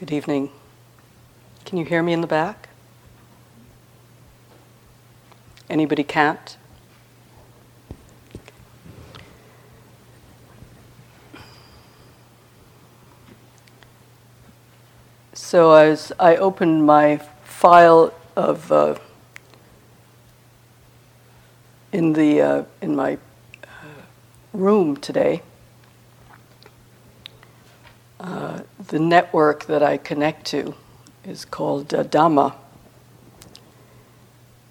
Good evening. Can you hear me in the back? Anybody can't? So as I opened my file of uh, in the uh, in my uh, room today, uh, the network that I connect to is called uh, Dhamma.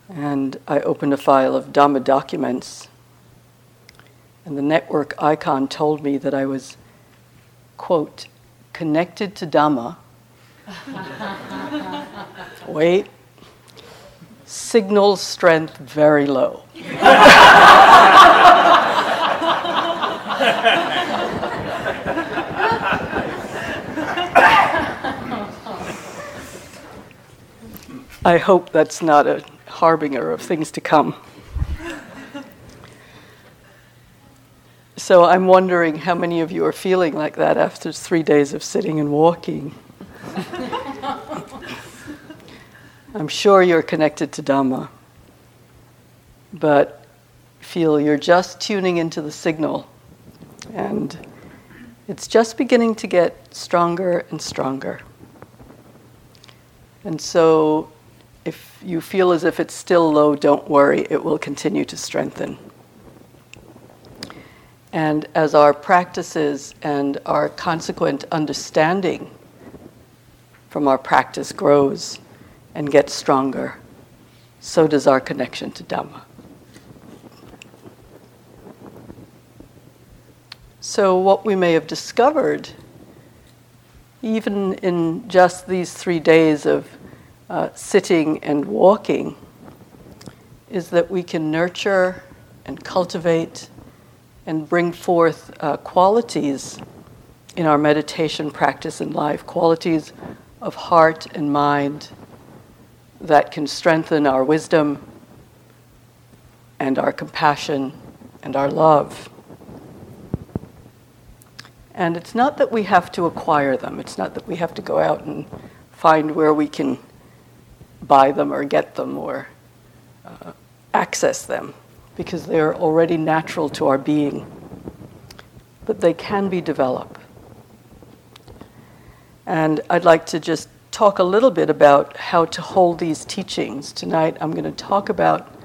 And I opened a file of Dhamma documents. And the network icon told me that I was, quote, connected to Dhamma. Wait. Signal strength very low. I hope that's not a harbinger of things to come. So I'm wondering how many of you are feeling like that after three days of sitting and walking. I'm sure you're connected to Dhamma, but feel you're just tuning into the signal and it's just beginning to get stronger and stronger. And so if you feel as if it's still low, don't worry, it will continue to strengthen. And as our practices and our consequent understanding from our practice grows and gets stronger, so does our connection to Dhamma. So, what we may have discovered, even in just these three days of uh, sitting and walking is that we can nurture and cultivate and bring forth uh, qualities in our meditation practice in life, qualities of heart and mind that can strengthen our wisdom and our compassion and our love. And it's not that we have to acquire them, it's not that we have to go out and find where we can buy them or get them or uh, access them because they're already natural to our being. But they can be developed. And I'd like to just talk a little bit about how to hold these teachings. Tonight I'm going to talk about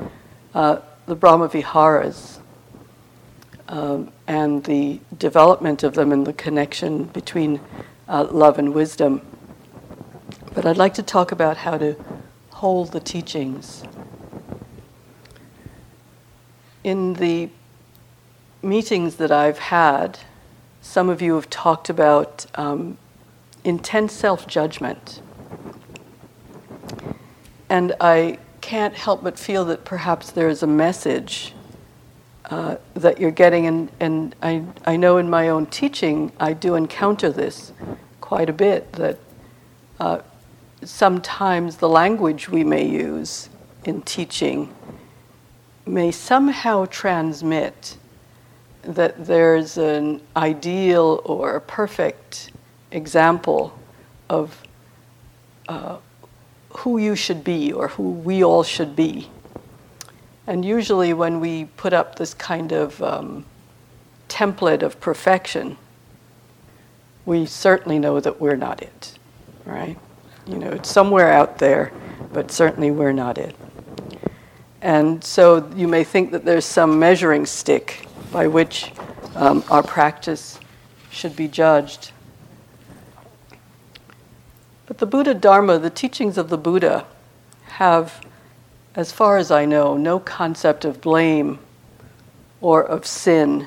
uh, the Brahma Viharas um, and the development of them and the connection between uh, love and wisdom. But I'd like to talk about how to hold the teachings. In the meetings that I've had, some of you have talked about um, intense self judgment. And I can't help but feel that perhaps there is a message uh, that you're getting, and, and I, I know in my own teaching I do encounter this quite a bit that uh, sometimes the language we may use in teaching may somehow transmit that there's an ideal or a perfect example of uh, who you should be or who we all should be. And usually, when we put up this kind of um, template of perfection, we certainly know that we're not it, right? You know, it's somewhere out there, but certainly we're not it. And so you may think that there's some measuring stick by which um, our practice should be judged. But the Buddha Dharma, the teachings of the Buddha, have, as far as I know, no concept of blame or of sin,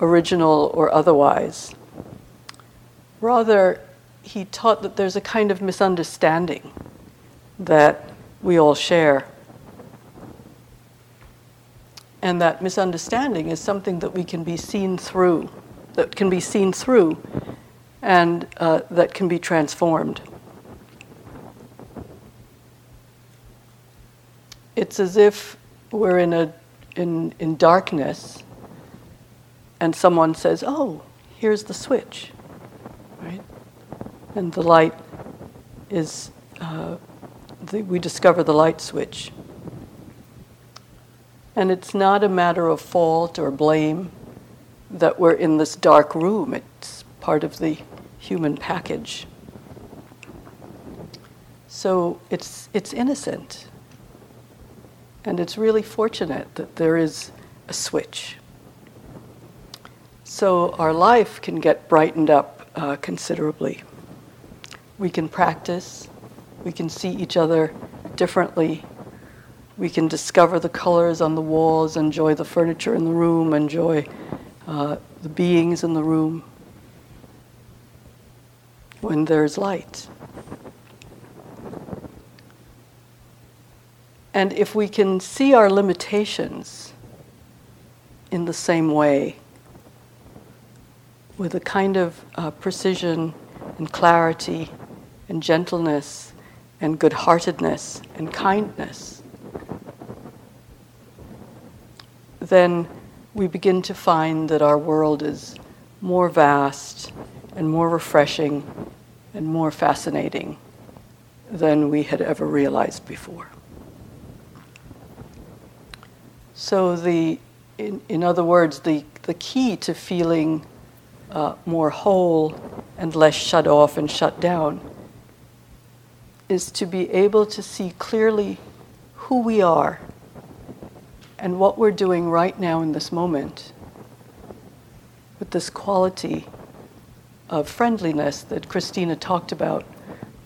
original or otherwise. Rather, he taught that there's a kind of misunderstanding that we all share. And that misunderstanding is something that we can be seen through, that can be seen through, and uh, that can be transformed. It's as if we're in, a, in, in darkness and someone says, Oh, here's the switch and the light is uh, the, we discover the light switch. And it's not a matter of fault or blame that we're in this dark room, it's part of the human package. So it's, it's innocent. And it's really fortunate that there is a switch. So our life can get brightened up uh, considerably. We can practice, we can see each other differently, we can discover the colors on the walls, enjoy the furniture in the room, enjoy uh, the beings in the room when there's light. And if we can see our limitations in the same way, with a kind of uh, precision and clarity and gentleness and good heartedness and kindness, then we begin to find that our world is more vast and more refreshing and more fascinating than we had ever realized before. So, the, in, in other words, the, the key to feeling uh, more whole and less shut off and shut down is to be able to see clearly who we are and what we're doing right now in this moment with this quality of friendliness that Christina talked about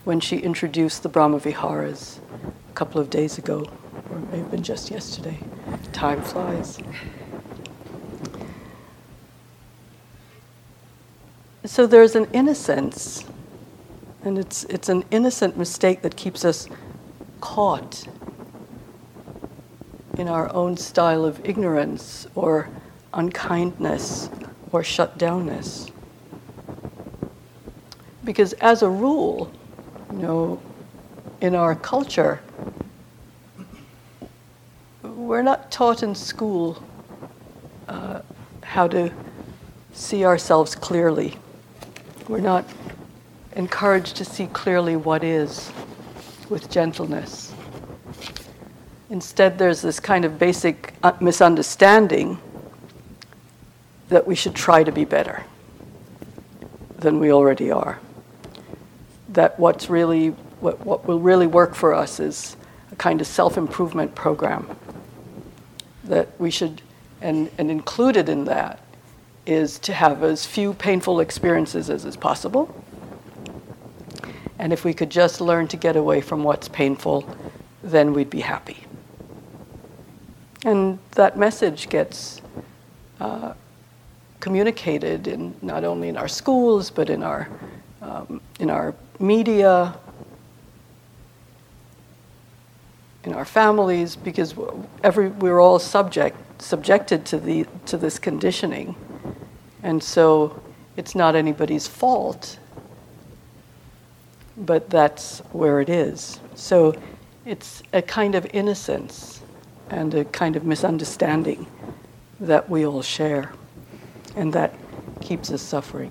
when she introduced the Brahmaviharas a couple of days ago, or it may have been just yesterday. Time flies. So there's an innocence, and it's, it's an innocent mistake that keeps us caught in our own style of ignorance or unkindness or shut downness. Because as a rule, you know, in our culture, we're not taught in school uh, how to see ourselves clearly. We're not encouraged to see clearly what is with gentleness. Instead, there's this kind of basic uh, misunderstanding that we should try to be better than we already are. That what's really, what, what will really work for us is a kind of self improvement program that we should, and, and included in that is to have as few painful experiences as is possible. And if we could just learn to get away from what's painful, then we'd be happy. And that message gets uh, communicated in not only in our schools, but in our, um, in our media, in our families because every, we're all subject, subjected to, the, to this conditioning. And so it's not anybody's fault, but that's where it is. So it's a kind of innocence and a kind of misunderstanding that we all share, and that keeps us suffering.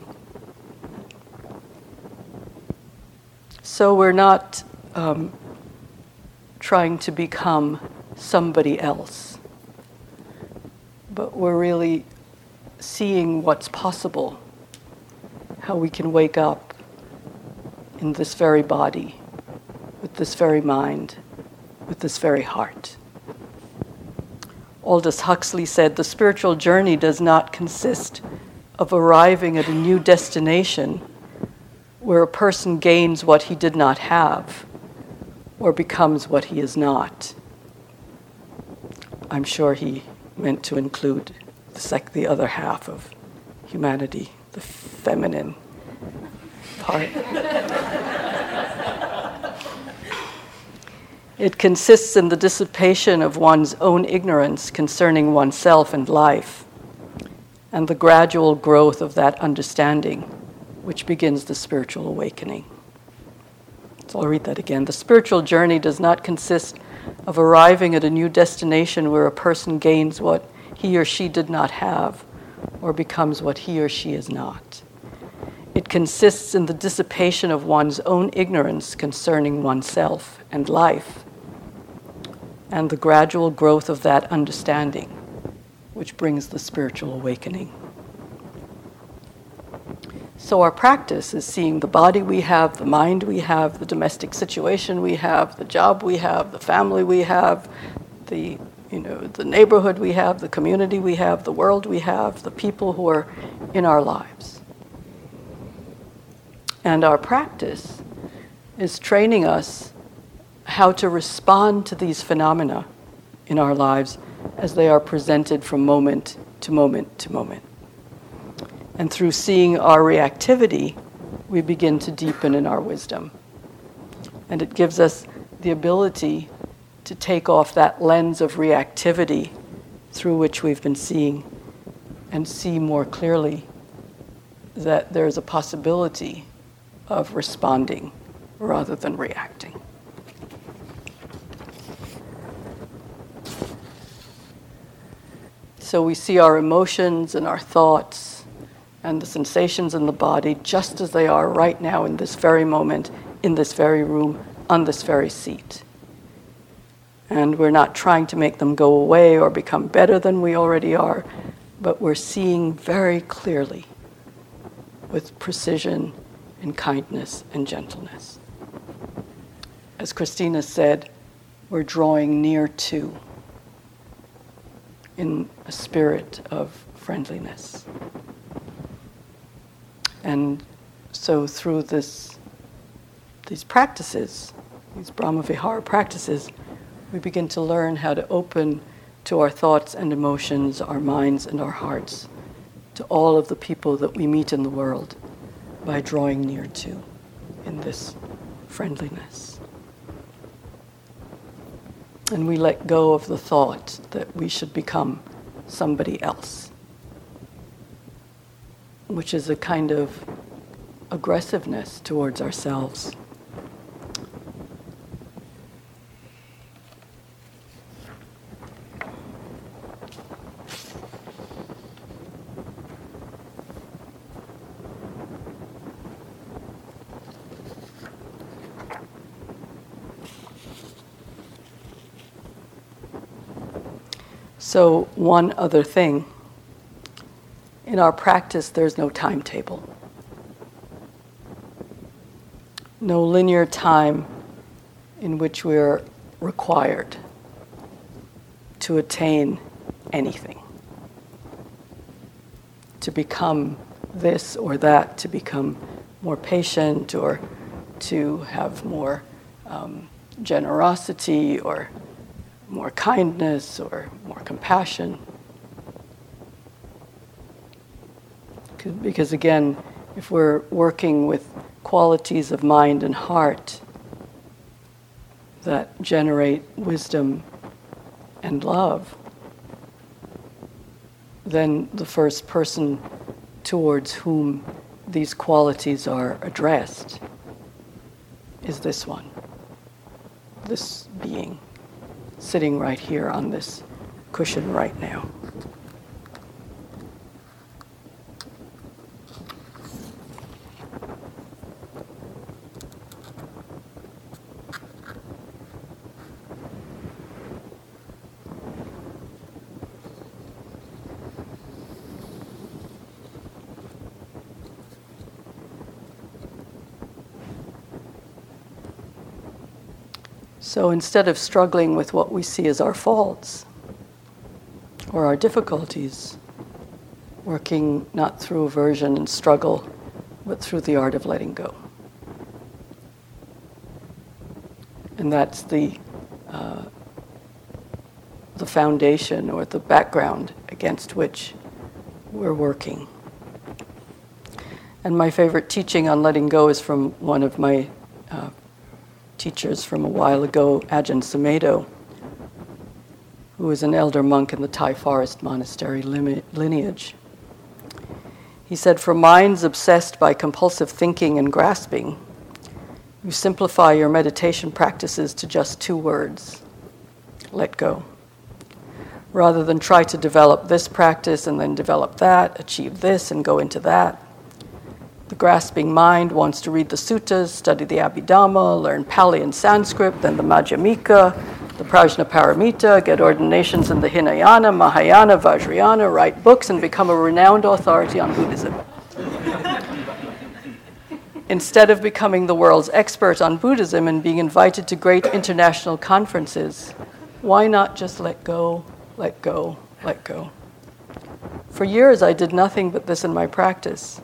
So we're not um, trying to become somebody else. But we're really seeing what's possible, how we can wake up in this very body, with this very mind, with this very heart. Aldous Huxley said the spiritual journey does not consist of arriving at a new destination where a person gains what he did not have or becomes what he is not. I'm sure he meant to include the, sec- the other half of humanity, the feminine part. it consists in the dissipation of one's own ignorance concerning oneself and life, and the gradual growth of that understanding, which begins the spiritual awakening. So I'll read that again. The spiritual journey does not consist of arriving at a new destination where a person gains what he or she did not have or becomes what he or she is not. It consists in the dissipation of one's own ignorance concerning oneself and life, and the gradual growth of that understanding, which brings the spiritual awakening. So, our practice is seeing the body we have, the mind we have, the domestic situation we have, the job we have, the family we have, the you know, the neighborhood we have, the community we have, the world we have, the people who are in our lives. And our practice is training us how to respond to these phenomena in our lives as they are presented from moment to moment to moment. And through seeing our reactivity, we begin to deepen in our wisdom. And it gives us the ability to take off that lens of reactivity through which we've been seeing and see more clearly that there's a possibility of responding rather than reacting. So we see our emotions and our thoughts and the sensations in the body just as they are right now in this very moment, in this very room, on this very seat. And we're not trying to make them go away or become better than we already are, but we're seeing very clearly with precision and kindness and gentleness. As Christina said, we're drawing near to in a spirit of friendliness. And so through this, these practices, these Brahmavihara practices, we begin to learn how to open to our thoughts and emotions, our minds and our hearts, to all of the people that we meet in the world by drawing near to in this friendliness. And we let go of the thought that we should become somebody else, which is a kind of aggressiveness towards ourselves. So, one other thing. In our practice, there's no timetable, no linear time in which we're required to attain anything, to become this or that, to become more patient or to have more um, generosity or more kindness or compassion. Because again, if we're working with qualities of mind and heart that generate wisdom and love, then the first person towards whom these qualities are addressed is this one, this being sitting right here on this cushion right now. So instead of struggling with what we see as our faults or our difficulties, working not through aversion and struggle, but through the art of letting go. And that's the, uh, the foundation or the background against which we're working. And my favorite teaching on letting go is from one of my uh, teachers from a while ago, Ajahn Sumedho, who was an elder monk in the Thai forest monastery lineage. He said, For minds obsessed by compulsive thinking and grasping, you simplify your meditation practices to just two words let go. Rather than try to develop this practice and then develop that, achieve this and go into that, The grasping mind wants to read the suttas, study the Abhidhamma, learn Pali and Sanskrit, then the Madhyamika, the Prajnaparamita, get ordinations in the Hinayana, Mahayana, Vajrayana, write books, and become a renowned authority on Buddhism. Instead of becoming the world's expert on Buddhism and being invited to great international conferences, why not just let go, let go, let go? For years, I did nothing but this in my practice.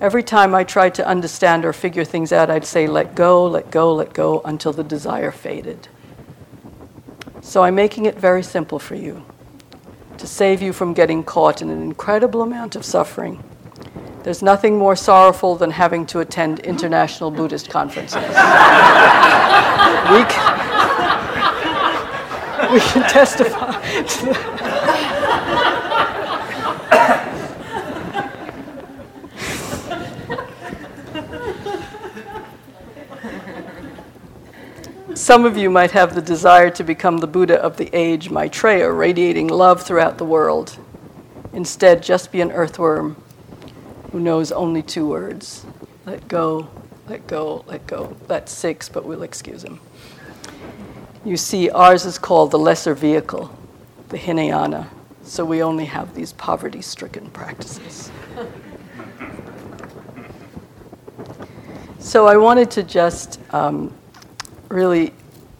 Every time I tried to understand or figure things out, I'd say, let go, let go, let go, until the desire faded. So I'm making it very simple for you to save you from getting caught in an incredible amount of suffering. There's nothing more sorrowful than having to attend international Buddhist conferences. we, can, we can testify Some of you might have the desire to become the Buddha of the age, Maitreya, radiating love throughout the world. Instead, just be an earthworm who knows only two words let go, let go, let go. That's six, but we'll excuse him. You see, ours is called the lesser vehicle, the Hinayana, so we only have these poverty stricken practices. so I wanted to just um, really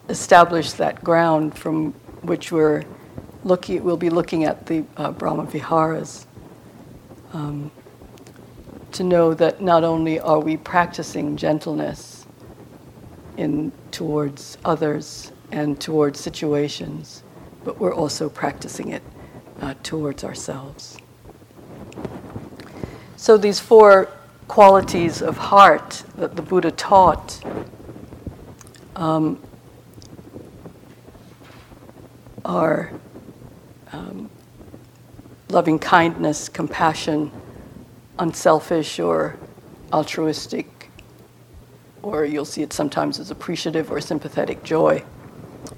establish that ground from which we're looking, we'll be looking at the uh, Brahma Viharas. Um, to know that not only are we practicing gentleness in towards others and towards situations, but we're also practicing it uh, towards ourselves. So these four qualities of heart that the Buddha taught um, are um, loving kindness, compassion, unselfish or altruistic, or you'll see it sometimes as appreciative or sympathetic joy,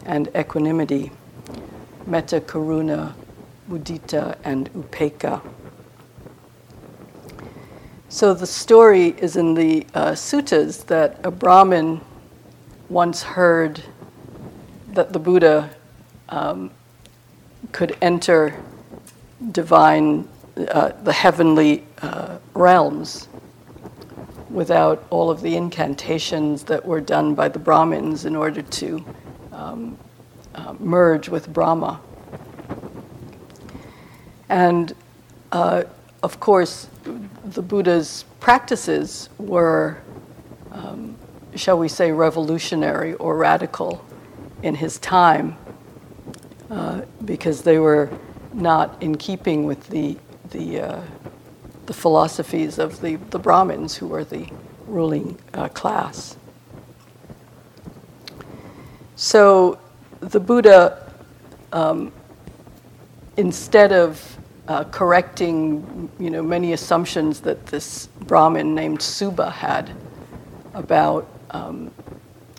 and equanimity, metta, karuna, mudita, and upekkha. So the story is in the uh, suttas that a Brahmin once heard that the Buddha um, could enter divine, uh, the heavenly uh, realms without all of the incantations that were done by the Brahmins in order to um, uh, merge with Brahma. And uh, of course, the Buddha's practices were um, shall we say, revolutionary or radical in his time uh, because they were not in keeping with the, the, uh, the philosophies of the, the Brahmins, who were the ruling uh, class. So the Buddha, um, instead of uh, correcting you know, many assumptions that this Brahmin named Subha had about um,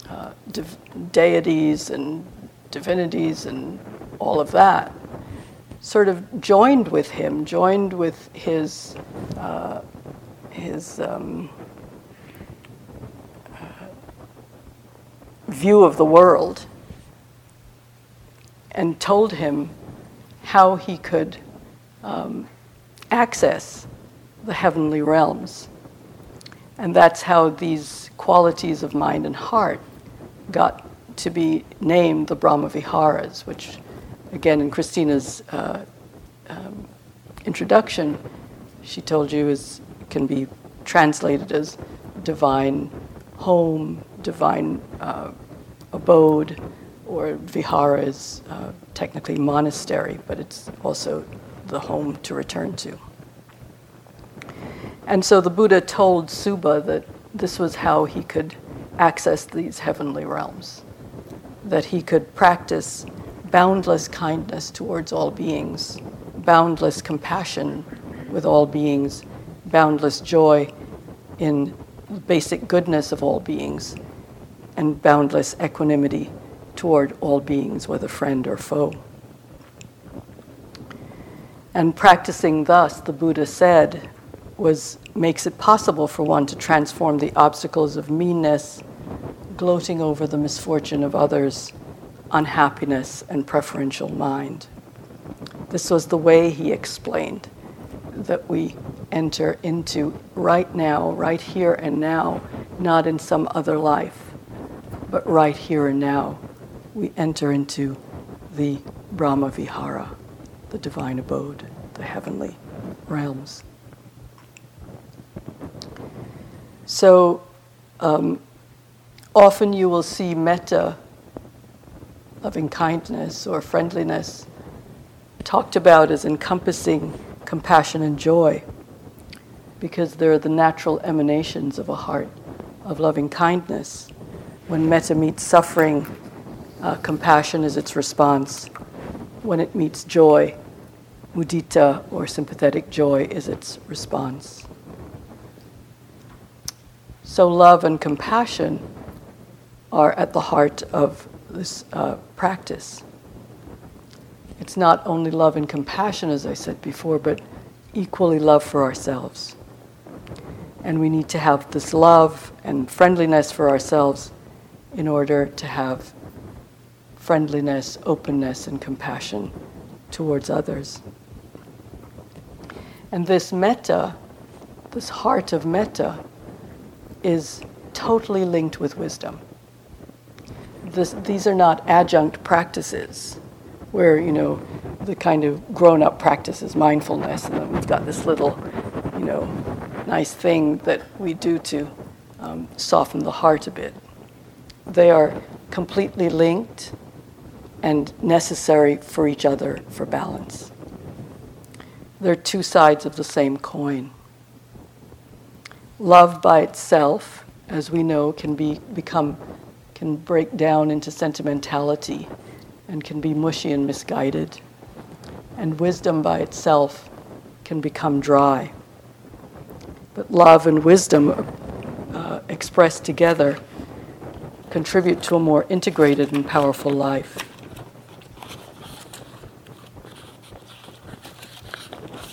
uh, div- deities and divinities and all of that, sort of joined with him, joined with his uh, his um, uh, view of the world, and told him how he could um, access the heavenly realms. And that's how these qualities of mind and heart got to be named the Brahma Viharas, which, again, in Christina's uh, um, introduction, she told you is can be translated as divine home, divine uh, abode, or vihara is uh, technically monastery, but it's also the home to return to. And so the Buddha told Subha that this was how he could access these heavenly realms, that he could practice boundless kindness towards all beings, boundless compassion with all beings, boundless joy in the basic goodness of all beings, and boundless equanimity toward all beings, whether friend or foe. And practicing thus, the Buddha said, was makes it possible for one to transform the obstacles of meanness, gloating over the misfortune of others, unhappiness, and preferential mind. This was the way he explained that we enter into right now, right here and now, not in some other life, but right here and now. We enter into the Brahma Vihara, the divine abode, the heavenly realms. So um, often you will see metta, loving kindness or friendliness, talked about as encompassing compassion and joy because they're the natural emanations of a heart of loving kindness. When metta meets suffering, uh, compassion is its response. When it meets joy, mudita or sympathetic joy is its response. So, love and compassion are at the heart of this uh, practice. It's not only love and compassion, as I said before, but equally love for ourselves. And we need to have this love and friendliness for ourselves in order to have friendliness, openness, and compassion towards others. And this metta, this heart of metta, is totally linked with wisdom. This, these are not adjunct practices where, you know, the kind of grown up practices, mindfulness, and then we've got this little, you know, nice thing that we do to um, soften the heart a bit. They are completely linked and necessary for each other for balance. They're two sides of the same coin. Love by itself, as we know, can be become can break down into sentimentality and can be mushy and misguided. And wisdom by itself can become dry. But love and wisdom uh, expressed together contribute to a more integrated and powerful life.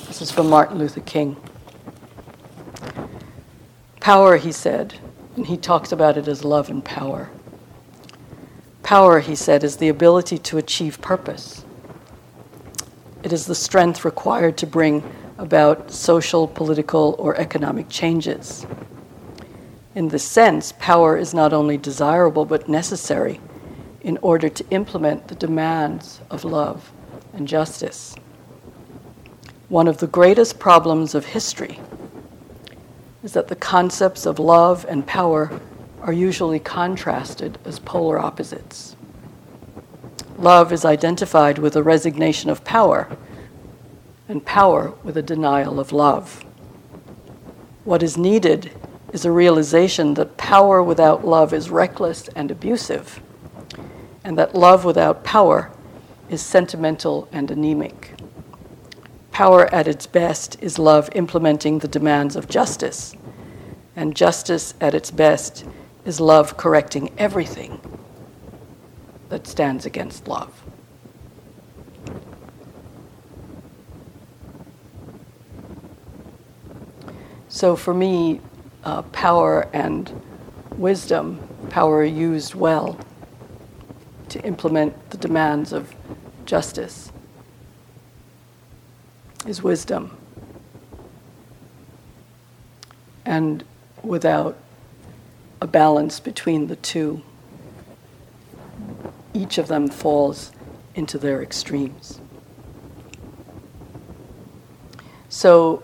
This is from Martin Luther King. Power, he said, and he talks about it as love and power. Power, he said, is the ability to achieve purpose. It is the strength required to bring about social, political, or economic changes. In this sense, power is not only desirable but necessary in order to implement the demands of love and justice. One of the greatest problems of history is that the concepts of love and power are usually contrasted as polar opposites. Love is identified with a resignation of power, and power with a denial of love. What is needed is a realization that power without love is reckless and abusive, and that love without power is sentimental and anemic. Power at its best is love implementing the demands of justice, and justice at its best is love correcting everything that stands against love. So for me, uh, power and wisdom, power used well to implement the demands of justice, is wisdom. And without a balance between the two, each of them falls into their extremes. So,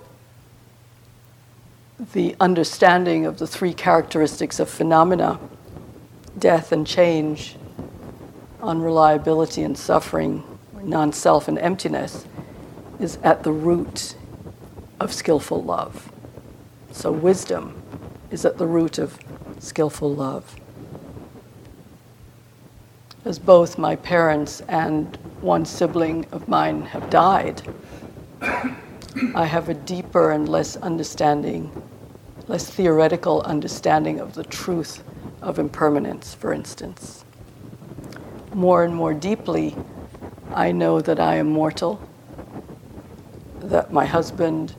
the understanding of the three characteristics of phenomena death and change, unreliability and suffering, non self and emptiness is at the root of skillful love. So, wisdom is at the root of skillful love. As both my parents and one sibling of mine have died, I have a deeper and less understanding, less theoretical understanding of the truth of impermanence, for instance. More and more deeply, I know that I am mortal that my husband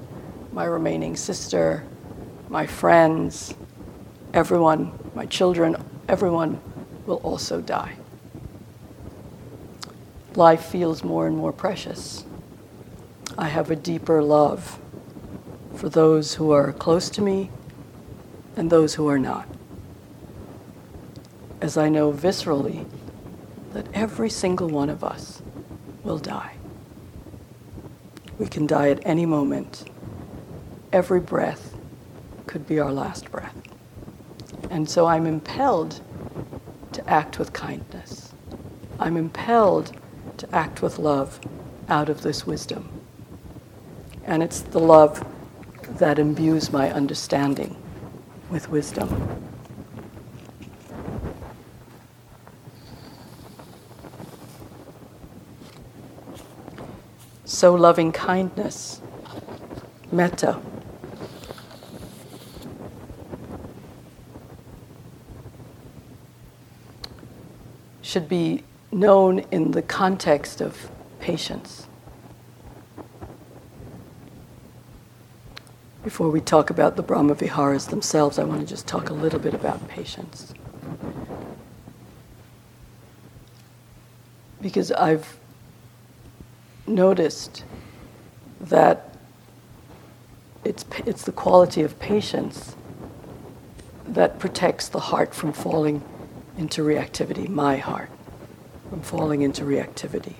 my remaining sister, my friends, everyone, my children, everyone will also die. Life feels more and more precious. I have a deeper love for those who are close to me and those who are not. As I know viscerally that every single one of us will die. We can die at any moment. Every breath could be our last breath. And so I'm impelled to act with kindness. I'm impelled to act with love out of this wisdom. And it's the love that imbues my understanding with wisdom. So, loving kindness, metta. Should be known in the context of patience. Before we talk about the Brahma Viharas themselves, I want to just talk a little bit about patience. Because I've noticed that it's, it's the quality of patience that protects the heart from falling into reactivity, my heart, from falling into reactivity.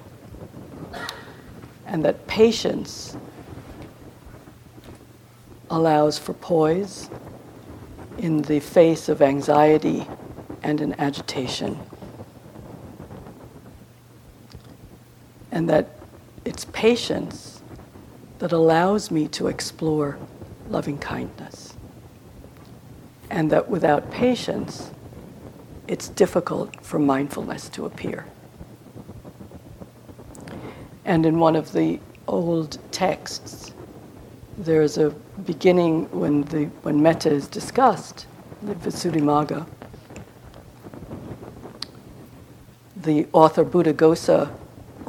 And that patience allows for poise in the face of anxiety and in agitation. And that it's patience that allows me to explore loving kindness. And that without patience, it's difficult for mindfulness to appear. And in one of the old texts, there's a beginning when, the, when metta is discussed, the Visuddhimagga. The author Buddhaghosa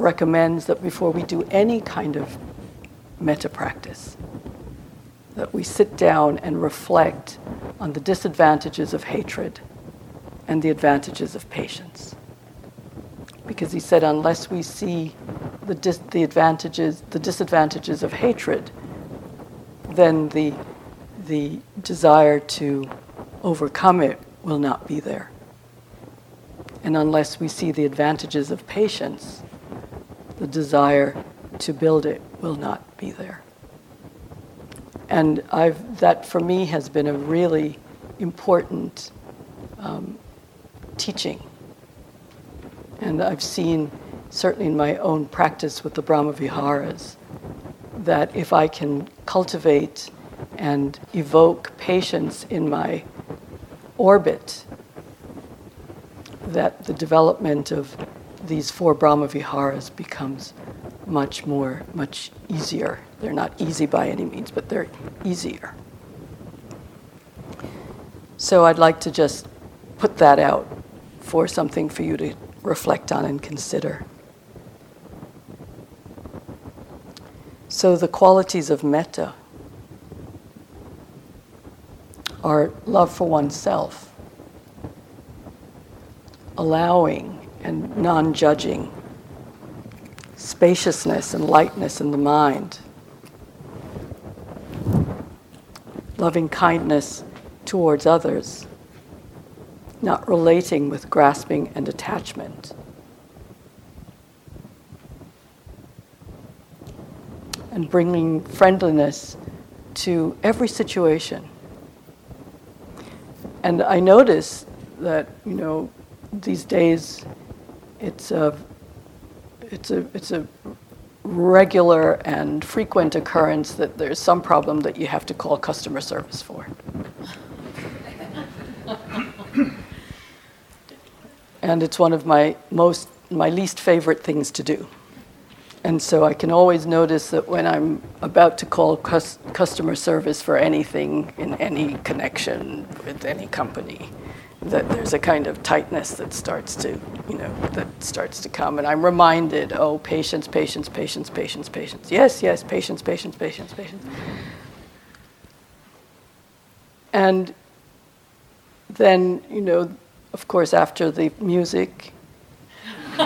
recommends that before we do any kind of metta practice, that we sit down and reflect on the disadvantages of hatred and the advantages of patience. Because he said, unless we see the, dis- the advantages, the disadvantages of hatred, then the, the desire to overcome it will not be there. And unless we see the advantages of patience, the desire to build it will not be there. And I've, that for me has been a really important um, teaching. And I've seen, certainly in my own practice with the Brahma Viharas, that if I can cultivate and evoke patience in my orbit, that the development of these four Brahma Viharas becomes much more, much easier. They're not easy by any means, but they're easier. So I'd like to just put that out for something for you to reflect on and consider. So, the qualities of metta are love for oneself, allowing and non judging, spaciousness and lightness in the mind, loving kindness towards others, not relating with grasping and attachment. and bringing friendliness to every situation. And I notice that, you know, these days it's a, it's a, it's a regular and frequent occurrence that there's some problem that you have to call customer service for. and it's one of my most, my least favorite things to do. And so I can always notice that when I'm about to call cus- customer service for anything in any connection with any company, that there's a kind of tightness that starts to, you know, that starts to come. And I'm reminded, oh, patience, patience, patience, patience, patience. Yes, yes, patience, patience, patience, patience. And then, you know, of course, after the music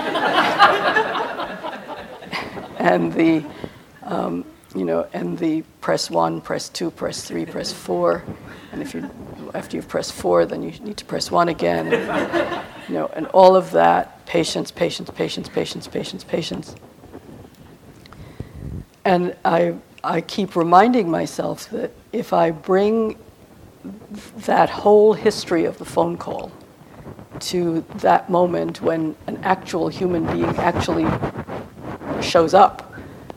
and the, um, you know, and the press one, press two, press three, press four, and if you, after you've pressed four, then you need to press one again, and, you know, and all of that, patience, patience, patience, patience, patience, patience. And I, I keep reminding myself that if I bring that whole history of the phone call to that moment when an actual human being actually shows up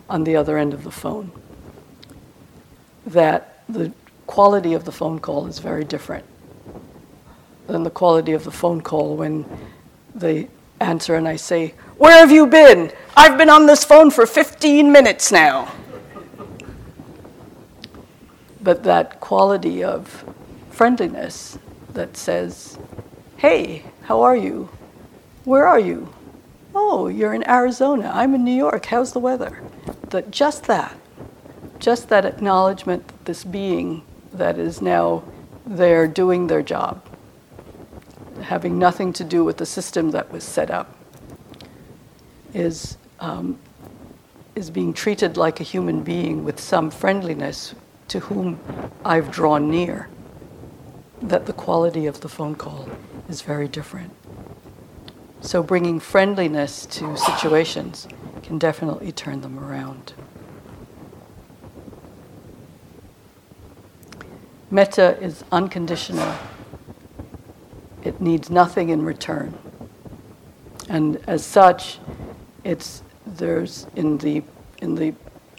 on the other end of the phone, that the quality of the phone call is very different than the quality of the phone call when they answer and I say, Where have you been? I've been on this phone for 15 minutes now. But that quality of friendliness that says, Hey, how are you? Where are you? Oh, you're in Arizona. I'm in New York. How's the weather? That just that, just that acknowledgement that this being that is now there doing their job, having nothing to do with the system that was set up, is, um, is being treated like a human being with some friendliness to whom I've drawn near that the quality of the phone call is very different. So, bringing friendliness to situations can definitely turn them around. Metta is unconditional, it needs nothing in return. And as such, it's, there's in the, in the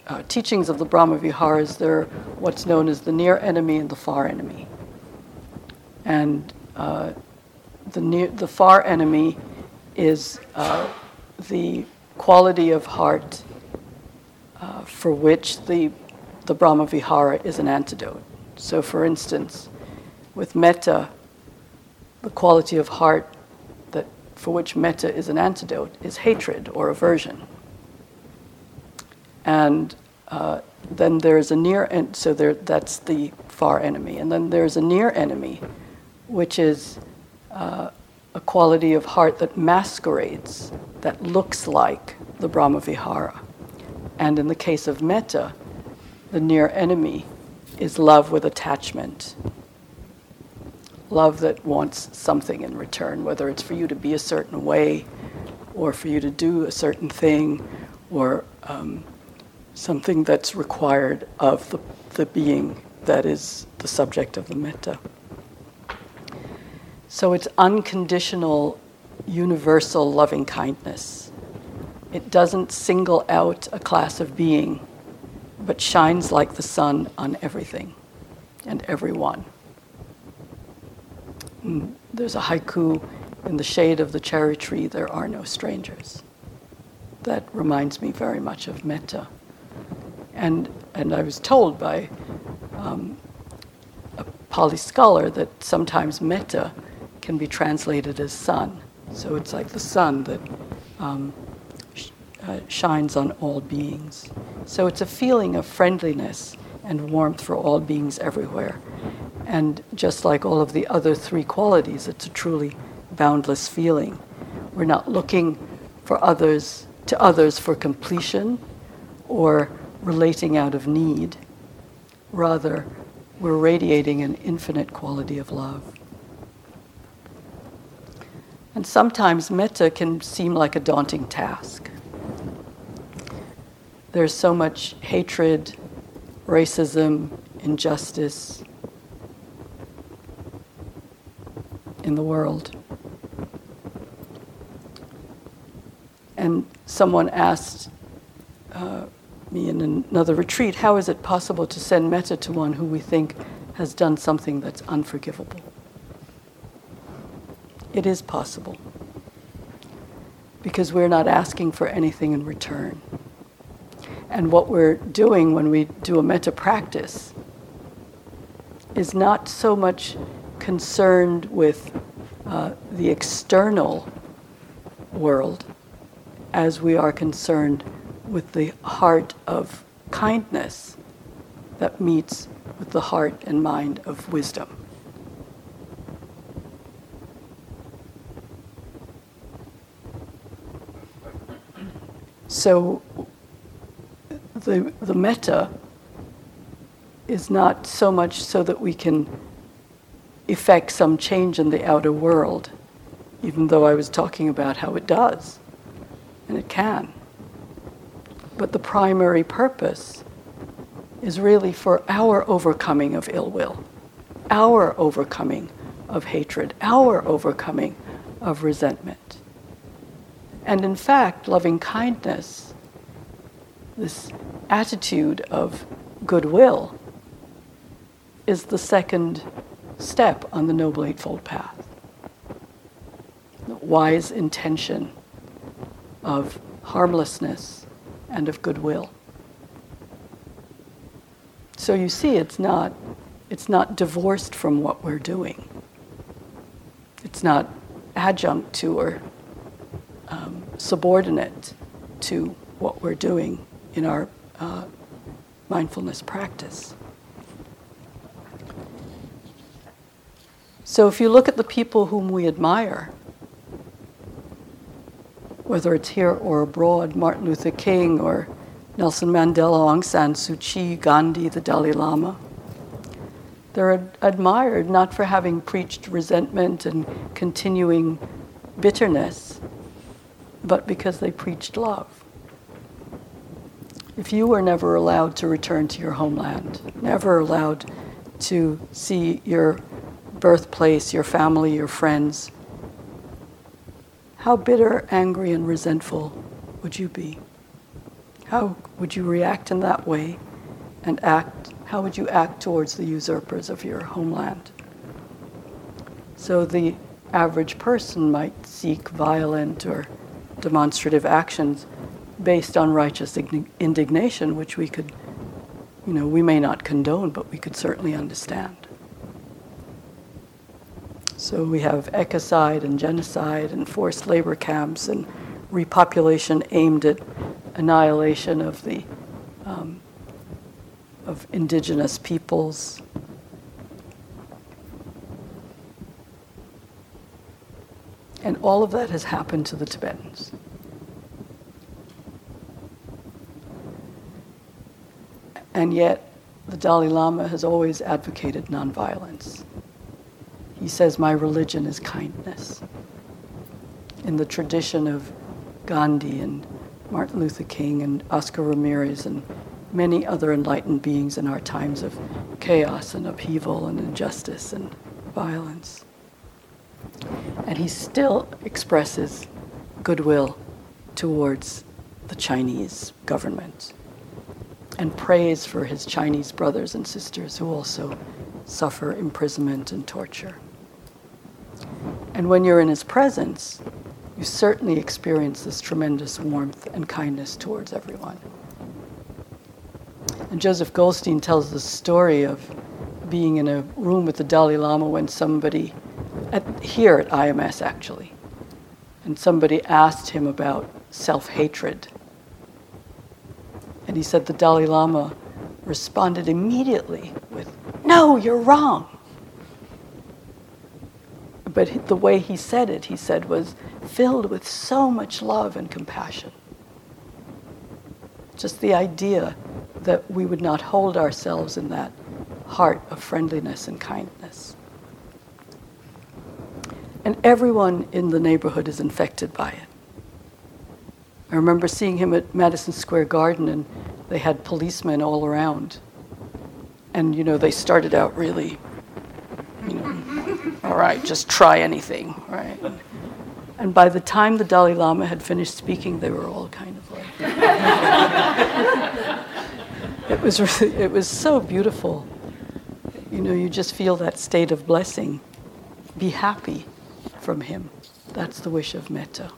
uh, teachings of the Brahma Viharas, there are what's known as the near enemy and the far enemy and uh, the, near, the far enemy is uh, the quality of heart uh, for which the, the Brahma Vihara is an antidote. So, for instance, with metta, the quality of heart that for which metta is an antidote is hatred or aversion. And uh, then there's a near, and so there, that's the far enemy. And then there's a near enemy, which is uh, a quality of heart that masquerades, that looks like the Brahmavihara. And in the case of metta, the near enemy is love with attachment. Love that wants something in return, whether it's for you to be a certain way, or for you to do a certain thing, or um, something that's required of the, the being that is the subject of the metta. So it's unconditional, universal loving kindness. It doesn't single out a class of being, but shines like the sun on everything and everyone. And mm, there's a haiku in the shade of the cherry tree, there are no strangers. That reminds me very much of metta. And, and I was told by um, a Pali scholar that sometimes metta can be translated as sun. So it's like the sun that um, sh- uh, shines on all beings. So it's a feeling of friendliness and warmth for all beings everywhere. And just like all of the other three qualities, it's a truly boundless feeling. We're not looking for others to others for completion or relating out of need. Rather, we're radiating an infinite quality of love. And sometimes metta can seem like a daunting task. There's so much hatred, racism, injustice in the world. And someone asked uh, me in another retreat, how is it possible to send metta to one who we think has done something that's unforgivable? It is possible. Because we're not asking for anything in return. And what we're doing when we do a metta practice is not so much concerned with uh, the external world as we are concerned with the heart of kindness that meets with the heart and mind of wisdom. So the, the metta is not so much so that we can effect some change in the outer world, even though I was talking about how it does, and it can. But the primary purpose is really for our overcoming of ill will, our overcoming of hatred, our overcoming of resentment. And in fact, loving kindness, this attitude of goodwill, is the second step on the Noble Eightfold Path. The wise intention of harmlessness and of goodwill. So you see, it's not, it's not divorced from what we're doing. It's not adjunct to or um, subordinate to what we're doing in our uh, mindfulness practice. So if you look at the people whom we admire, whether it's here or abroad, Martin Luther King or Nelson Mandela, Aung San Suu Kyi, Gandhi, the Dalai Lama, they're ad- admired not for having preached resentment and continuing bitterness, but because they preached love. If you were never allowed to return to your homeland, never allowed to see your birthplace, your family, your friends, how bitter, angry, and resentful would you be? How would you react in that way and act? How would you act towards the usurpers of your homeland? So the average person might seek violent or demonstrative actions based on righteous indignation, which we could, you know, we may not condone, but we could certainly understand. So we have ecocide and genocide and forced labor camps and repopulation aimed at annihilation of the um, of indigenous peoples. And all of that has happened to the Tibetans. And yet, the Dalai Lama has always advocated nonviolence. He says, My religion is kindness. In the tradition of Gandhi and Martin Luther King and Oscar Ramirez and many other enlightened beings in our times of chaos and upheaval and injustice and violence. And he still expresses goodwill towards the Chinese government and prays for his Chinese brothers and sisters who also suffer imprisonment and torture. And when you're in his presence, you certainly experience this tremendous warmth and kindness towards everyone. And Joseph Goldstein tells the story of being in a room with the Dalai Lama when somebody, at, here at IMS actually, and somebody asked him about self hatred. And he said the Dalai Lama responded immediately with, No, you're wrong but the way he said it, he said, was filled with so much love and compassion. Just the idea that we would not hold ourselves in that heart of friendliness and kindness. And everyone in the neighborhood is infected by it. I remember seeing him at Madison Square Garden, and they had policemen all around. And, you know, they started out really, you know, all right, just try anything, right? And by the time the Dalai Lama had finished speaking, they were all kind of like. it was really, it was so beautiful. You know, you just feel that state of blessing. Be happy from him. That's the wish of metta.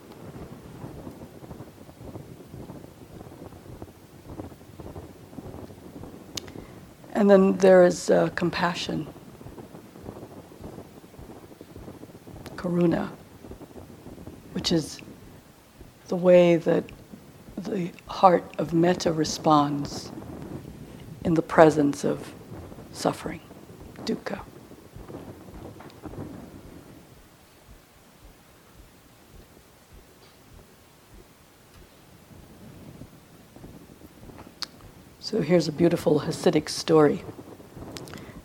And then there is uh, compassion. karuna, which is the way that the heart of metta responds in the presence of suffering, dukkha. So here's a beautiful Hasidic story.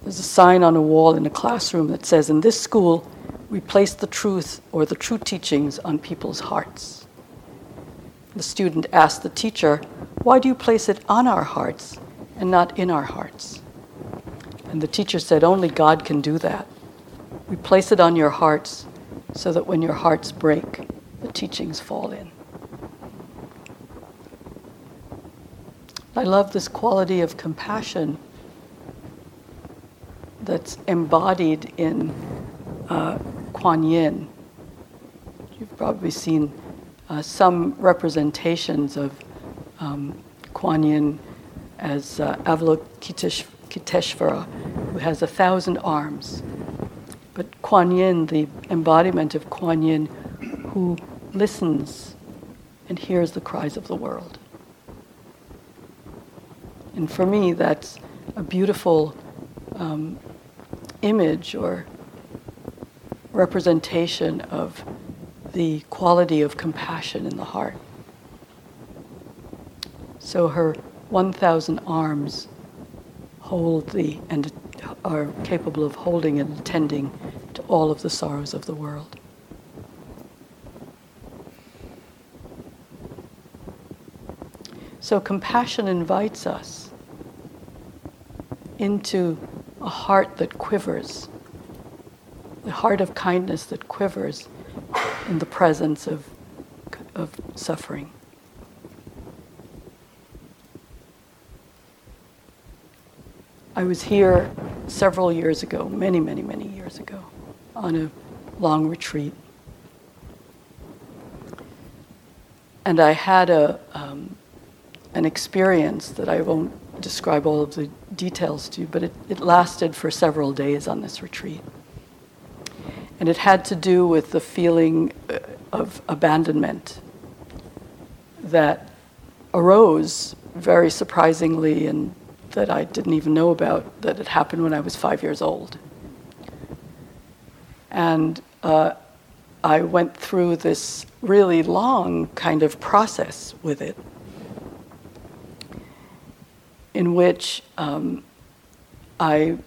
There's a sign on a wall in a classroom that says, In this school, we place the truth or the true teachings on people's hearts. The student asked the teacher, Why do you place it on our hearts and not in our hearts? And the teacher said, Only God can do that. We place it on your hearts so that when your hearts break, the teachings fall in. I love this quality of compassion that's embodied in uh, Kuan Yin. You've probably seen uh, some representations of um, Kuan Yin as uh, Avalokiteshvara, who has a thousand arms. But Kuan Yin, the embodiment of Kuan Yin, who listens and hears the cries of the world. And for me, that's a beautiful um, image or representation of the quality of compassion in the heart. So her 1,000 arms hold the and are capable of holding and attending to all of the sorrows of the world. So compassion invites us into a heart that quivers, the heart of kindness that quivers in the presence of, of suffering. I was here several years ago, many, many, many years ago, on a long retreat. And I had a, um, an experience that I won't describe all of the details to you, but it, it lasted for several days on this retreat. And it had to do with the feeling uh, of abandonment that arose very surprisingly and that I didn't even know about that had happened when I was five years old. And uh, I went through this really long kind of process with it, in which um, I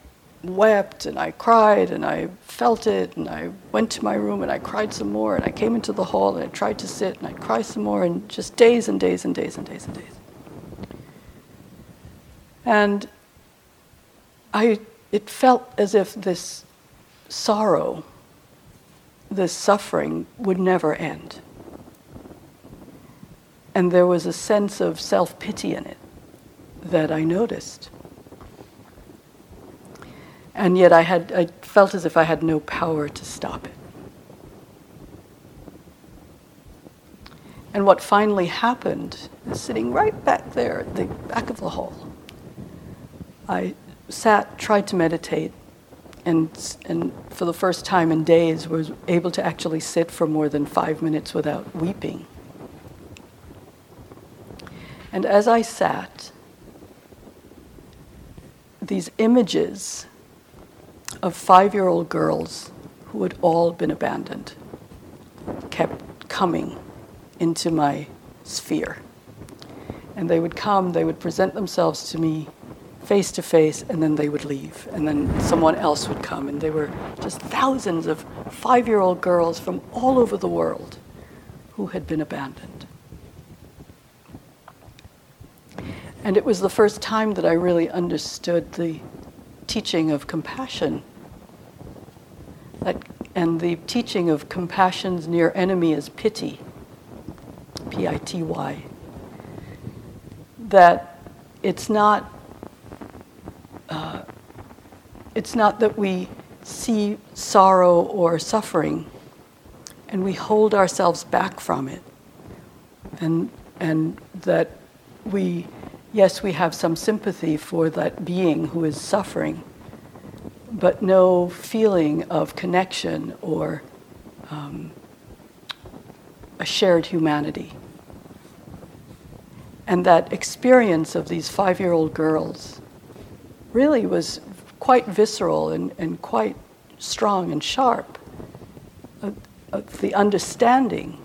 wept and I cried and I felt it and I went to my room and I cried some more and I came into the hall and I tried to sit and I'd cry some more and just days and days and days and days and days. And I, it felt as if this sorrow, this suffering would never end. And there was a sense of self pity in it that I noticed. And yet I, had, I felt as if I had no power to stop it. And what finally happened is sitting right back there at the back of the hall. I sat, tried to meditate, and, and for the first time in days was able to actually sit for more than five minutes without weeping. And as I sat, these images of five year old girls who had all been abandoned kept coming into my sphere. And they would come, they would present themselves to me face to face, and then they would leave. And then someone else would come. And they were just thousands of five year old girls from all over the world who had been abandoned. And it was the first time that I really understood the teaching of compassion that, and the teaching of compassion's near enemy is pity, P I T Y. That it's not, uh, it's not that we see sorrow or suffering and we hold ourselves back from it. And, and that we, yes, we have some sympathy for that being who is suffering but no feeling of connection or um, a shared humanity. And that experience of these five year old girls really was quite visceral and, and quite strong and sharp. The understanding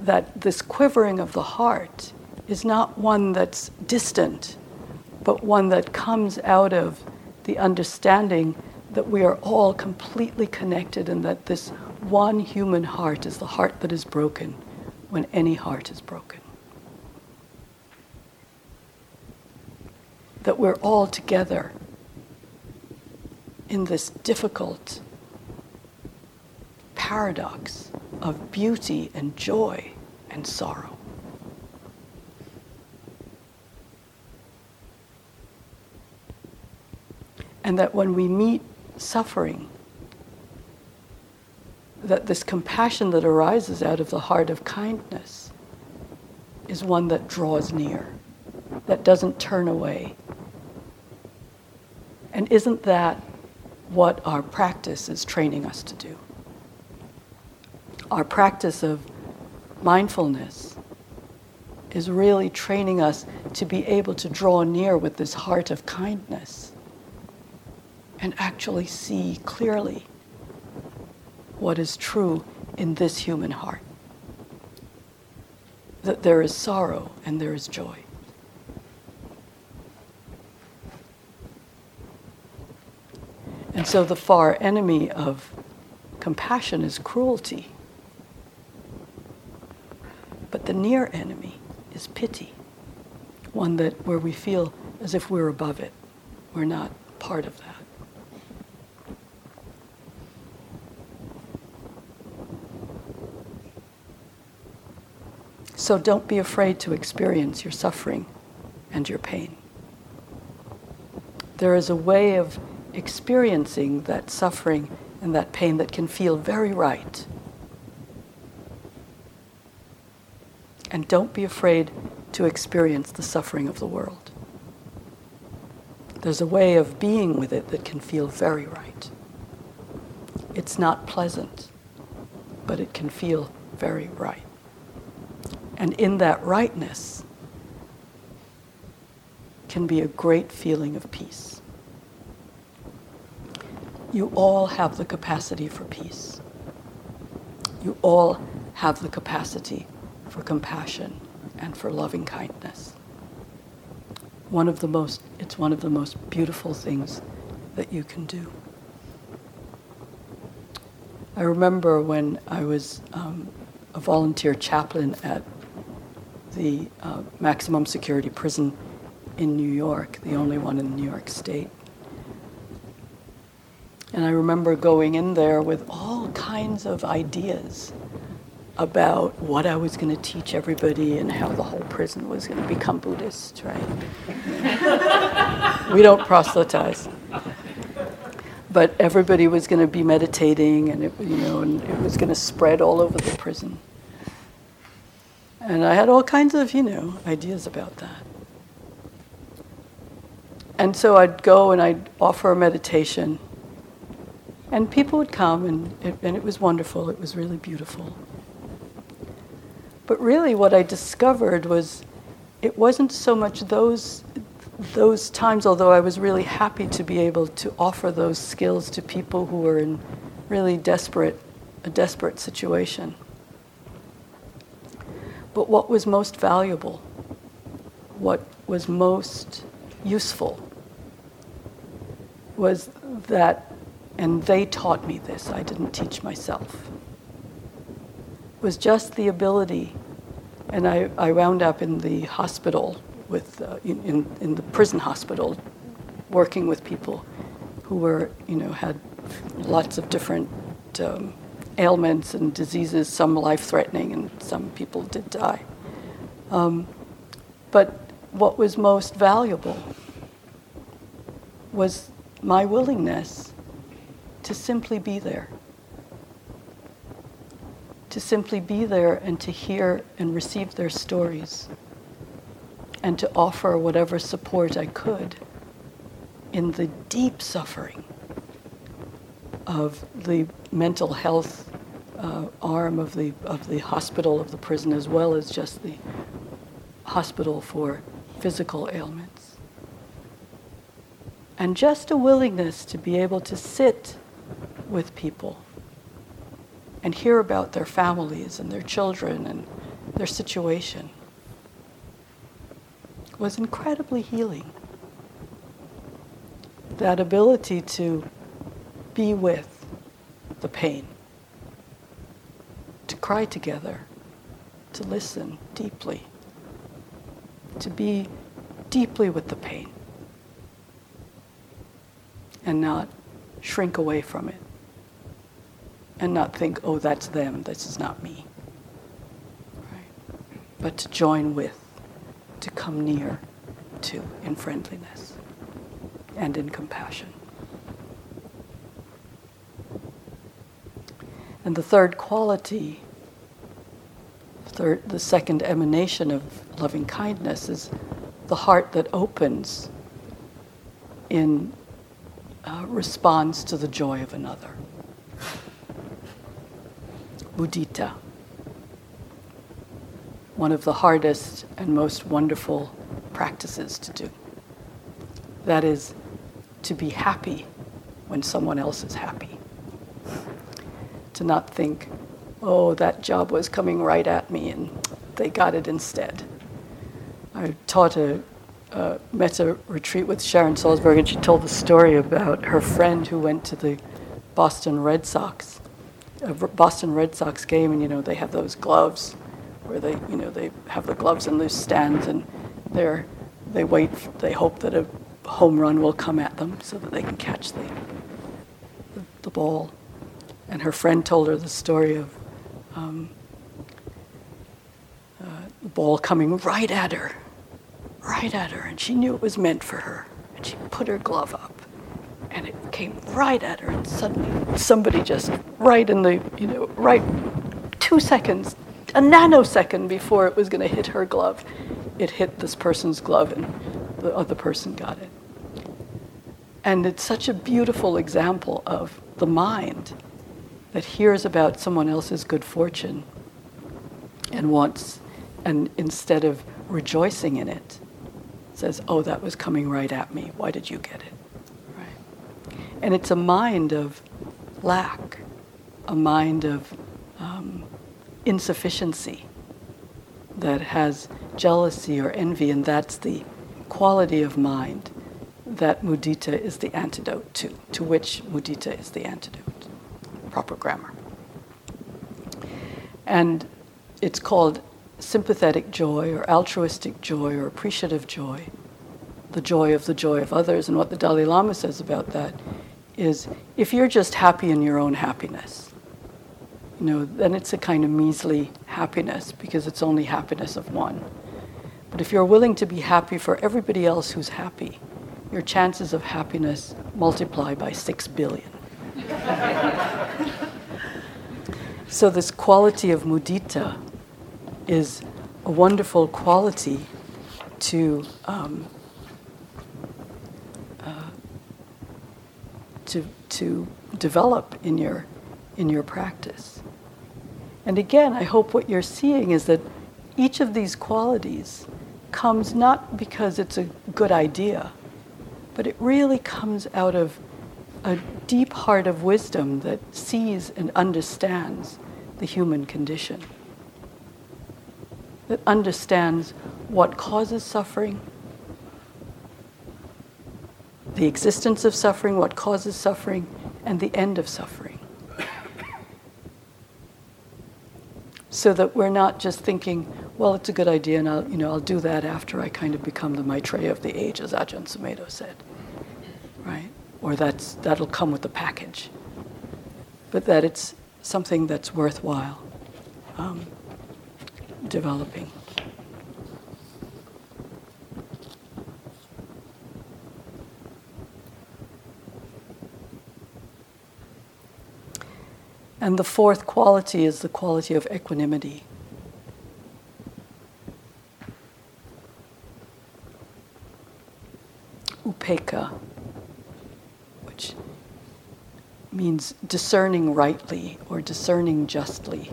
that this quivering of the heart is not one that's distant, but one that comes out of the understanding that we are all completely connected and that this one human heart is the heart that is broken when any heart is broken. That we're all together in this difficult paradox of beauty and joy and sorrow. And that when we meet suffering, that this compassion that arises out of the heart of kindness is one that draws near, that doesn't turn away. And isn't that what our practice is training us to do? Our practice of mindfulness is really training us to be able to draw near with this heart of kindness and actually see clearly what is true in this human heart. That there is sorrow and there is joy. And so the far enemy of compassion is cruelty. But the near enemy is pity, one that where we feel as if we're above it. We're not part of that. So don't be afraid to experience your suffering and your pain. There is a way of experiencing that suffering and that pain that can feel very right. And don't be afraid to experience the suffering of the world. There's a way of being with it that can feel very right. It's not pleasant, but it can feel very right. And in that rightness can be a great feeling of peace. You all have the capacity for peace. You all have the capacity for compassion and for loving kindness. One of the most, it's one of the most beautiful things that you can do. I remember when I was um, a volunteer chaplain at the uh, maximum security prison in New York, the only one in New York State. And I remember going in there with all kinds of ideas about what I was going to teach everybody and how the whole prison was going to become Buddhist, right? we don't proselytize. But everybody was going to be meditating and it, you know, and it was going to spread all over the prison. And I had all kinds of, you know, ideas about that. And so I'd go and I'd offer a meditation. And people would come, and it, and it was wonderful. It was really beautiful. But really, what I discovered was it wasn't so much those, those times, although I was really happy to be able to offer those skills to people who were in really desperate, a desperate situation. But what was most valuable, what was most useful, was that, and they taught me this, I didn't teach myself, was just the ability, and I, I wound up in the hospital with, uh, in, in the prison hospital, working with people who were, you know, had lots of different um, ailments and diseases, some life threatening, and some people did die. Um, but what was most valuable was my willingness to simply be there. To simply be there and to hear and receive their stories, and to offer whatever support I could in the deep suffering of the mental health uh, arm of the, of the hospital of the prison as well as just the hospital for physical ailments. And just a willingness to be able to sit with people and hear about their families and their children and their situation was incredibly healing. That ability to be with the pain, to cry together, to listen deeply, to be deeply with the pain, and not shrink away from it, and not think, oh, that's them, this is not me. Right? But to join with, to come near to in friendliness and in compassion. And the third quality, third, the second emanation of loving kindness is the heart that opens in uh, response to the joy of another. Mudita, one of the hardest and most wonderful practices to do. That is to be happy when someone else is happy. To not think, oh, that job was coming right at me and they got it instead. I taught a, a retreat with Sharon Salzberg, and she told the story about her friend who went to the Boston Red Sox, a Boston Red Sox game, and you know they have those gloves where they, you know, they have the gloves in loose stands, and they're they wait, they hope that a home run will come at them so that they can catch the, the, the ball. And her friend told her the story of um, uh, the ball coming right at her, right at her, and she knew it was meant for her. And she put her glove up, and it came right at her, and suddenly somebody just right in the, you know, right two seconds, a nanosecond before it was going to hit her glove, it hit this person's glove, and the other person got it. And it's such a beautiful example of the mind that hears about someone else's good fortune and wants, and instead of rejoicing in it, says, Oh, that was coming right at me. Why did you get it? Right. And it's a mind of lack, a mind of um, insufficiency that has jealousy or envy, and that's the quality of mind that mudita is the antidote to, to which mudita is the antidote. Proper grammar. And it's called sympathetic joy or altruistic joy or appreciative joy, the joy of the joy of others. And what the Dalai Lama says about that is if you're just happy in your own happiness, you know, then it's a kind of measly happiness because it's only happiness of one. But if you're willing to be happy for everybody else who's happy, your chances of happiness multiply by six billion. so, this quality of mudita is a wonderful quality to, um, uh, to, to develop in your, in your practice. And again, I hope what you're seeing is that each of these qualities comes not because it's a good idea but it really comes out of a deep heart of wisdom that sees and understands the human condition, that understands what causes suffering, the existence of suffering, what causes suffering, and the end of suffering. So that we're not just thinking, well, it's a good idea, and I'll, you know, I'll do that after I kind of become the Maitreya of the age, as Ajahn Sumedho said right? Or that's, that'll come with the package. But that it's something that's worthwhile um, developing. And the fourth quality is the quality of equanimity. Means discerning rightly or discerning justly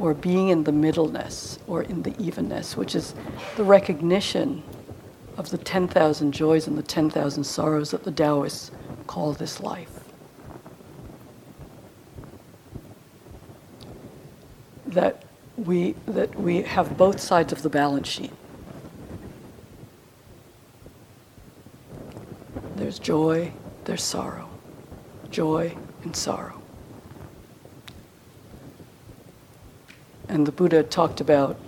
or being in the middleness or in the evenness, which is the recognition of the 10,000 joys and the 10,000 sorrows that the Taoists call this life. That we, that we have both sides of the balance sheet. There's joy, there's sorrow. Joy and sorrow. And the Buddha talked about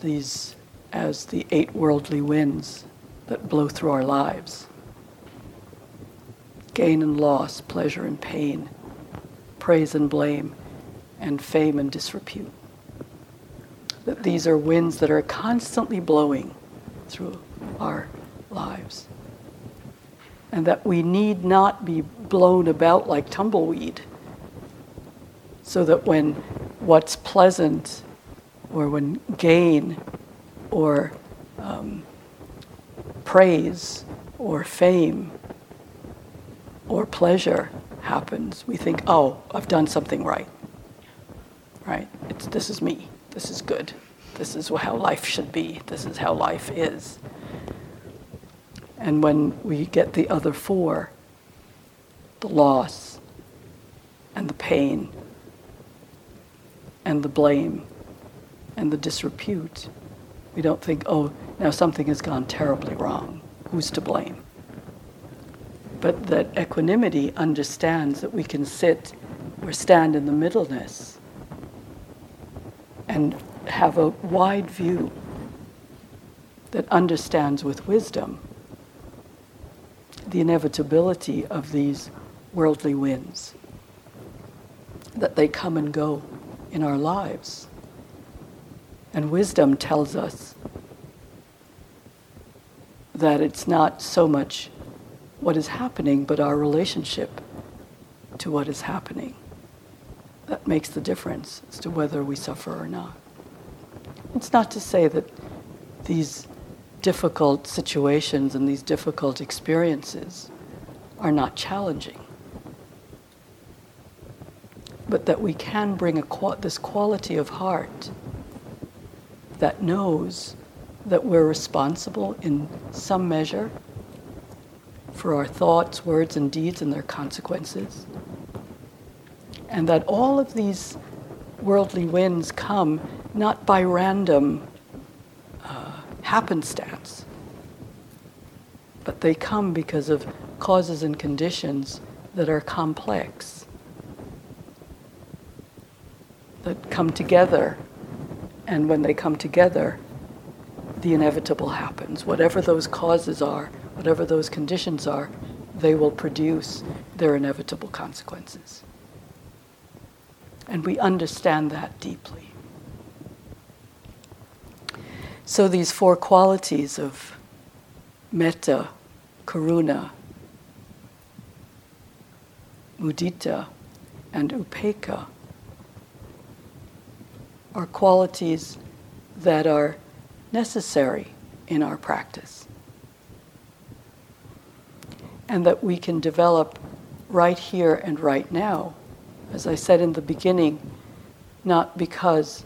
these as the eight worldly winds that blow through our lives gain and loss, pleasure and pain, praise and blame, and fame and disrepute. That these are winds that are constantly blowing through our lives. And that we need not be blown about like tumbleweed, so that when what's pleasant or when gain or um, praise or fame or pleasure happens, we think, oh, I've done something right. Right? It's, this is me. This is good. This is how life should be. This is how life is. And when we get the other four, the loss and the pain and the blame and the disrepute, we don't think, oh, now something has gone terribly wrong. Who's to blame? but that equanimity understands that we can sit or stand in the middleness and have a wide view that understands with wisdom the inevitability of these worldly winds, that they come and go in our lives. And wisdom tells us that it's not so much what is happening, but our relationship to what is happening. That makes the difference as to whether we suffer or not. It's not to say that these difficult situations and these difficult experiences are not challenging, but that we can bring this quality of heart that knows that we're responsible in some measure for our thoughts, words, and deeds and their consequences. And that all of these worldly winds come not by random uh, happenstance, but they come because of causes and conditions that are complex, that come together. And when they come together, the inevitable happens. Whatever those causes are, whatever those conditions are, they will produce their inevitable consequences. And we understand that deeply. So, these four qualities of metta, karuna, mudita, and upekkha are qualities that are necessary in our practice and that we can develop right here and right now. As I said in the beginning, not because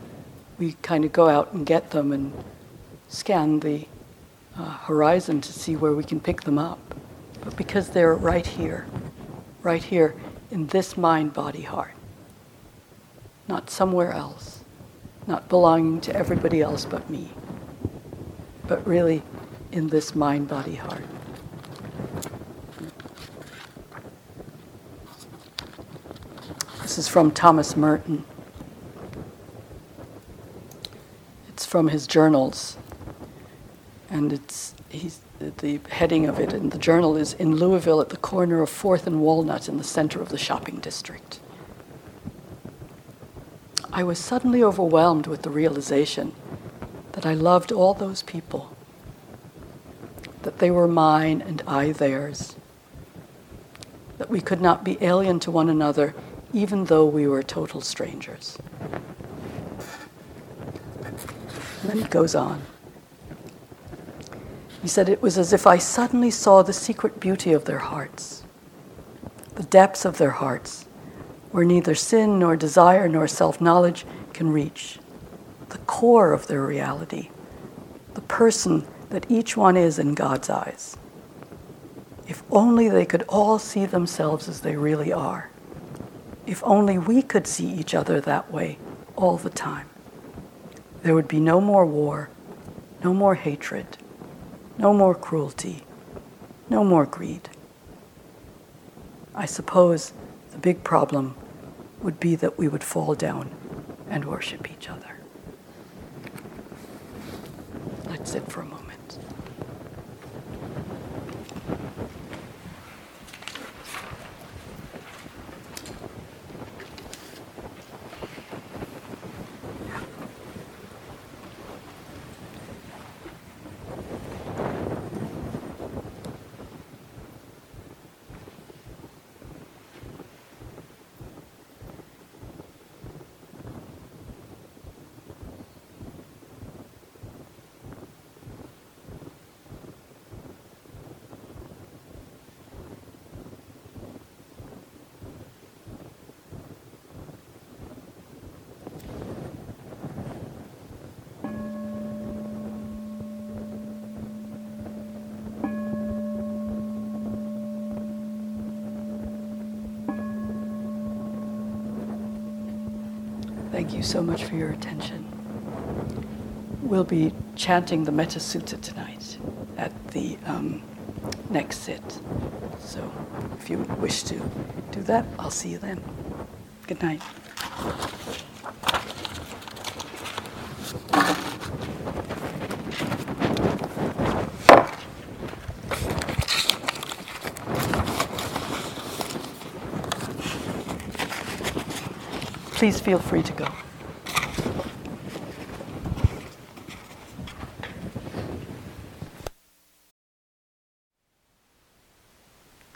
we kind of go out and get them and scan the uh, horizon to see where we can pick them up, but because they're right here, right here in this mind, body, heart, not somewhere else, not belonging to everybody else but me, but really in this mind, body, heart. This is from Thomas Merton. It's from his journals. And it's he's, the heading of it in the journal is In Louisville at the corner of 4th and Walnut in the center of the shopping district. I was suddenly overwhelmed with the realization that I loved all those people, that they were mine and I theirs, that we could not be alien to one another even though we were total strangers. And then he goes on. He said, It was as if I suddenly saw the secret beauty of their hearts, the depths of their hearts, where neither sin nor desire nor self knowledge can reach, the core of their reality, the person that each one is in God's eyes. If only they could all see themselves as they really are. If only we could see each other that way all the time, there would be no more war, no more hatred, no more cruelty, No more greed. I suppose the big problem would be that we would fall down and worship each other. Let's sit for a moment. Thank you so much for your attention. We'll be chanting the Metta Sutta tonight at the um, next sit. So if you wish to do that, I'll see you then. Good night. Please feel free to go.